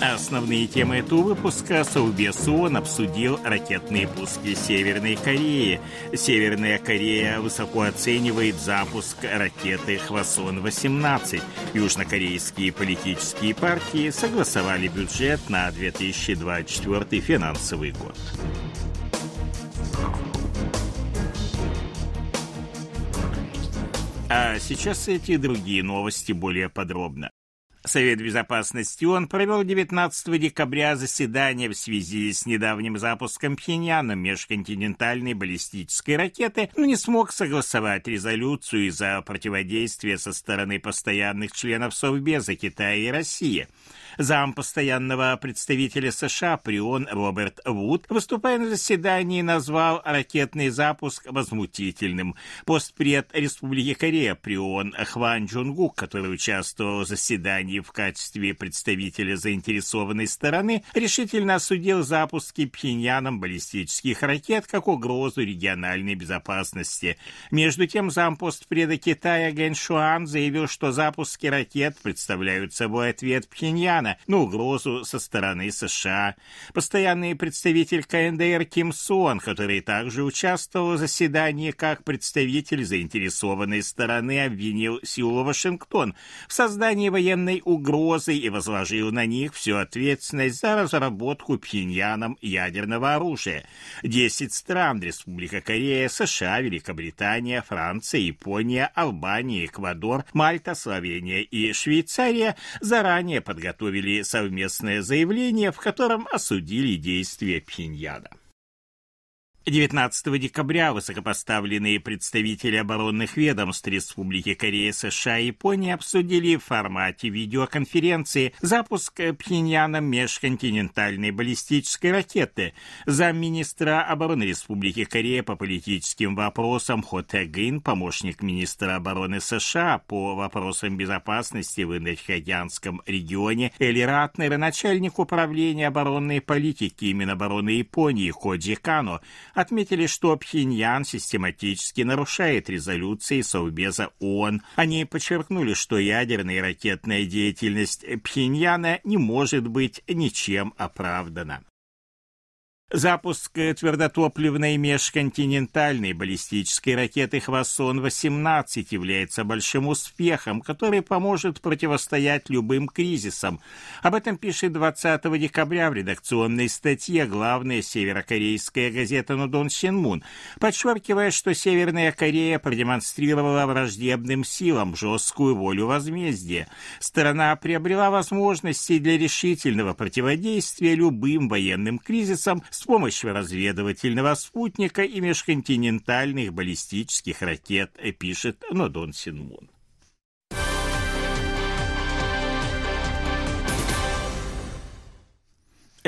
Основные темы этого выпуска Совбез ООН обсудил ракетные пуски Северной Кореи. Северная Корея высоко оценивает запуск ракеты «Хвасон-18». Южнокорейские политические партии согласовали бюджет на 2024 финансовый год. А сейчас эти другие новости более подробно. Совет Безопасности ООН провел 19 декабря заседание в связи с недавним запуском Пхеньяном межконтинентальной баллистической ракеты, но не смог согласовать резолюцию из-за противодействия со стороны постоянных членов Совбеза Китая и России. Зам постоянного представителя США при ООН Роберт Вуд, выступая на заседании, назвал ракетный запуск возмутительным. Постпред Республики Корея при ООН Хван Джунгук, который участвовал в заседании в качестве представителя заинтересованной стороны, решительно осудил запуски Пхеньяном баллистических ракет как угрозу региональной безопасности. Между тем, зам постпреда Китая Ген Шуан заявил, что запуски ракет представляют собой ответ Пхеньяна на угрозу со стороны США. Постоянный представитель КНДР Ким Сон, который также участвовал в заседании как представитель заинтересованной стороны, обвинил Сеул Вашингтон в создании военной угрозы и возложил на них всю ответственность за разработку Пхеньяном ядерного оружия. Десять стран – Республика Корея, США, Великобритания, Франция, Япония, Албания, Эквадор, Мальта, Словения и Швейцария – заранее подготовили совместное заявление, в котором осудили действия Пхеньяна. 19 декабря высокопоставленные представители оборонных ведомств Республики Корея, США и Японии обсудили в формате видеоконференции запуск Пхеньяном межконтинентальной баллистической ракеты. Замминистра обороны Республики Корея по политическим вопросам Хо Тэгин, помощник министра обороны США по вопросам безопасности в Индокитянском регионе Эли Ратнер и начальник управления оборонной политики Минобороны Японии Ходжи Кано отметили, что Пхеньян систематически нарушает резолюции Совбеза ООН. Они подчеркнули, что ядерная и ракетная деятельность Пхеньяна не может быть ничем оправдана. Запуск твердотопливной межконтинентальной баллистической ракеты «Хвасон-18» является большим успехом, который поможет противостоять любым кризисам. Об этом пишет 20 декабря в редакционной статье главная северокорейская газета «Нудон Синмун», подчеркивая, что Северная Корея продемонстрировала враждебным силам жесткую волю возмездия. Страна приобрела возможности для решительного противодействия любым военным кризисам с помощью разведывательного спутника и межконтинентальных баллистических ракет, пишет Нодон Синмун.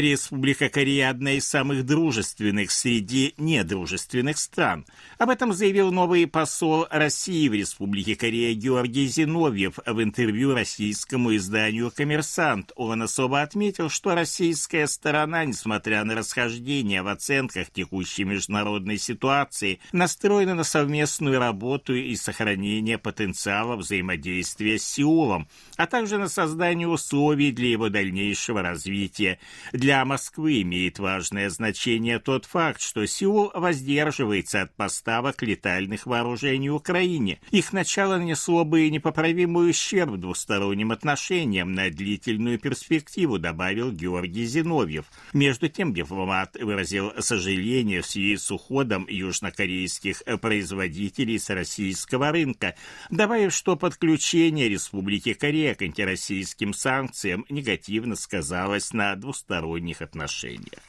Республика Корея – одна из самых дружественных среди недружественных стран. Об этом заявил новый посол России в Республике Корея Георгий Зиновьев в интервью российскому изданию «Коммерсант». Он особо отметил, что российская сторона, несмотря на расхождения в оценках текущей международной ситуации, настроена на совместную работу и сохранение потенциала взаимодействия с Сеулом, а также на создание условий для его дальнейшего развития. Для для Москвы имеет важное значение тот факт, что Сеул воздерживается от поставок летальных вооружений Украине. Их начало нанесло бы непоправимый ущерб двусторонним отношениям на длительную перспективу, добавил Георгий Зиновьев. Между тем дипломат выразил сожаление в связи с уходом южнокорейских производителей с российского рынка, добавив, что подключение Республики Корея к антироссийским санкциям негативно сказалось на двустороннем двусторонних отношениях.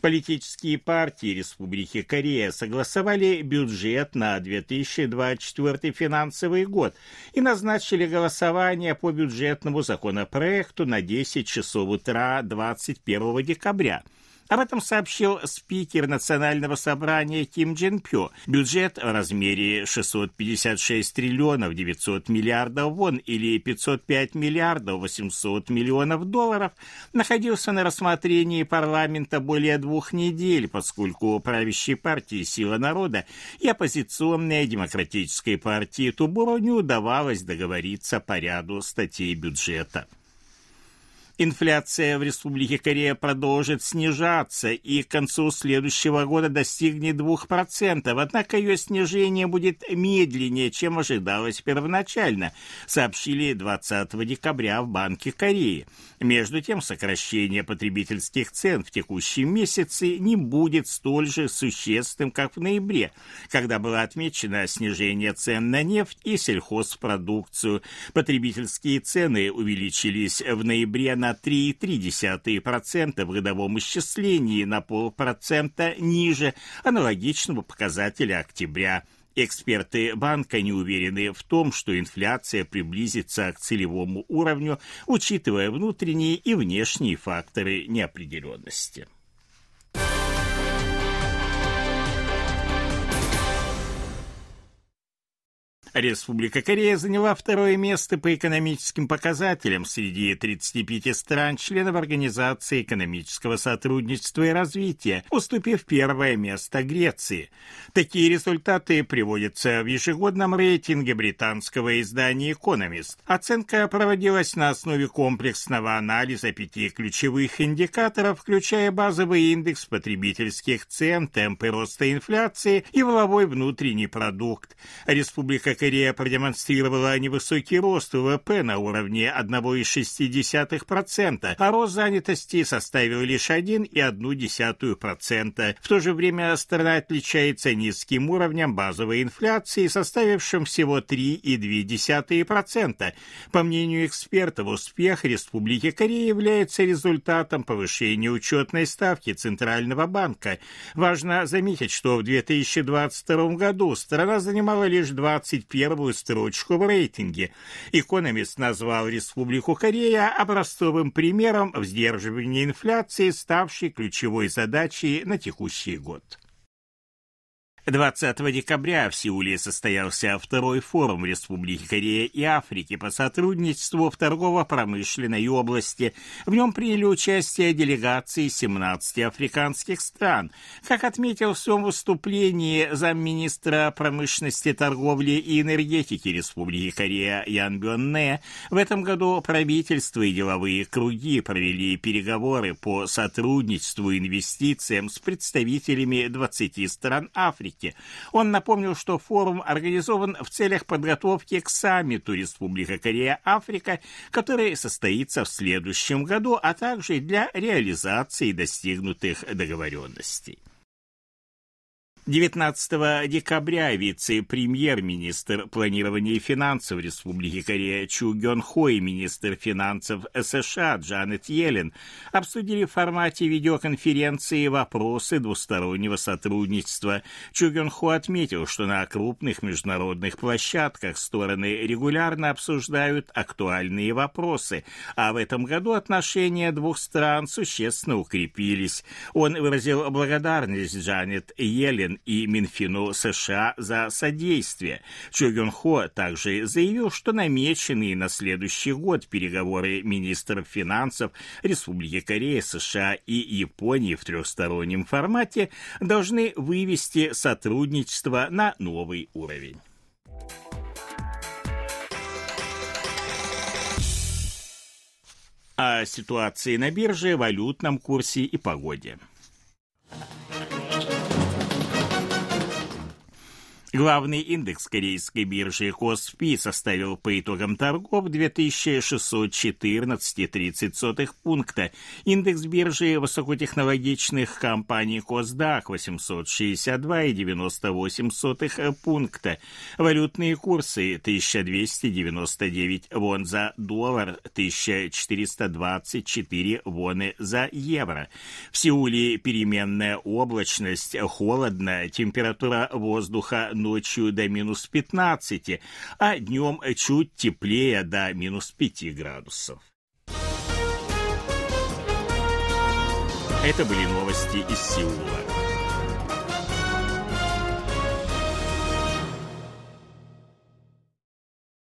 Политические партии Республики Корея согласовали бюджет на 2024 финансовый год и назначили голосование по бюджетному законопроекту на 10 часов утра 21 декабря. Об этом сообщил спикер Национального собрания Ким Джин Пё. Бюджет в размере 656 триллионов 900 миллиардов вон или 505 миллиардов 800 миллионов долларов находился на рассмотрении парламента более двух недель, поскольку правящей партии «Сила народа» и оппозиционной демократической партии Тубуро не удавалось договориться по ряду статей бюджета. Инфляция в Республике Корея продолжит снижаться и к концу следующего года достигнет 2%, однако ее снижение будет медленнее, чем ожидалось первоначально, сообщили 20 декабря в Банке Кореи. Между тем, сокращение потребительских цен в текущем месяце не будет столь же существенным, как в ноябре, когда было отмечено снижение цен на нефть и сельхозпродукцию. Потребительские цены увеличились в ноябре на 3,3% в годовом исчислении, на полпроцента ниже аналогичного показателя октября. Эксперты банка не уверены в том, что инфляция приблизится к целевому уровню, учитывая внутренние и внешние факторы неопределенности. Республика Корея заняла второе место по экономическим показателям среди 35 стран, членов Организации экономического сотрудничества и развития, уступив первое место Греции. Такие результаты приводятся в ежегодном рейтинге британского издания «Экономист». Оценка проводилась на основе комплексного анализа пяти ключевых индикаторов, включая базовый индекс потребительских цен, темпы роста инфляции и воловой внутренний продукт. Республика Корея продемонстрировала невысокий рост ВВП на уровне 1,6%, а рост занятости составил лишь 1,1%. В то же время страна отличается низким уровнем базовой инфляции, составившим всего 3,2%. По мнению экспертов, успех Республики Корея является результатом повышения учетной ставки Центрального банка. Важно заметить, что в 2022 году страна занимала лишь 20 первую строчку в рейтинге. Экономист назвал Республику Корея образцовым примером в сдерживании инфляции, ставшей ключевой задачей на текущий год. 20 декабря в Сеуле состоялся второй форум Республики Корея и Африки по сотрудничеству в торгово-промышленной области. В нем приняли участие делегации 17 африканских стран. Как отметил в своем выступлении замминистра промышленности, торговли и энергетики Республики Корея Ян Бённе, в этом году правительство и деловые круги провели переговоры по сотрудничеству и инвестициям с представителями 20 стран Африки Африке. Он напомнил, что форум организован в целях подготовки к саммиту Республика Корея-Африка, который состоится в следующем году, а также для реализации достигнутых договоренностей. 19 декабря вице-премьер-министр планирования и финансов Республики Корея Чу Гён Хо и министр финансов США Джанет Йеллен обсудили в формате видеоконференции вопросы двустороннего сотрудничества. Чу Гён Хо отметил, что на крупных международных площадках стороны регулярно обсуждают актуальные вопросы, а в этом году отношения двух стран существенно укрепились. Он выразил благодарность Джанет Йеллен Байден и Минфину США за содействие. Чо Гюн Хо также заявил, что намеченные на следующий год переговоры министров финансов Республики Корея, США и Японии в трехстороннем формате должны вывести сотрудничество на новый уровень. о ситуации на бирже, валютном курсе и погоде. Главный индекс корейской биржи Коспи составил по итогам торгов 2614,30 пункта. Индекс биржи высокотехнологичных компаний Косдак 862,98 пункта. Валютные курсы 1299 вон за доллар, 1424 воны за евро. В Сеуле переменная облачность, холодно, температура воздуха ночью до минус 15, а днем чуть теплее до минус 5 градусов. Это были новости из Сеула.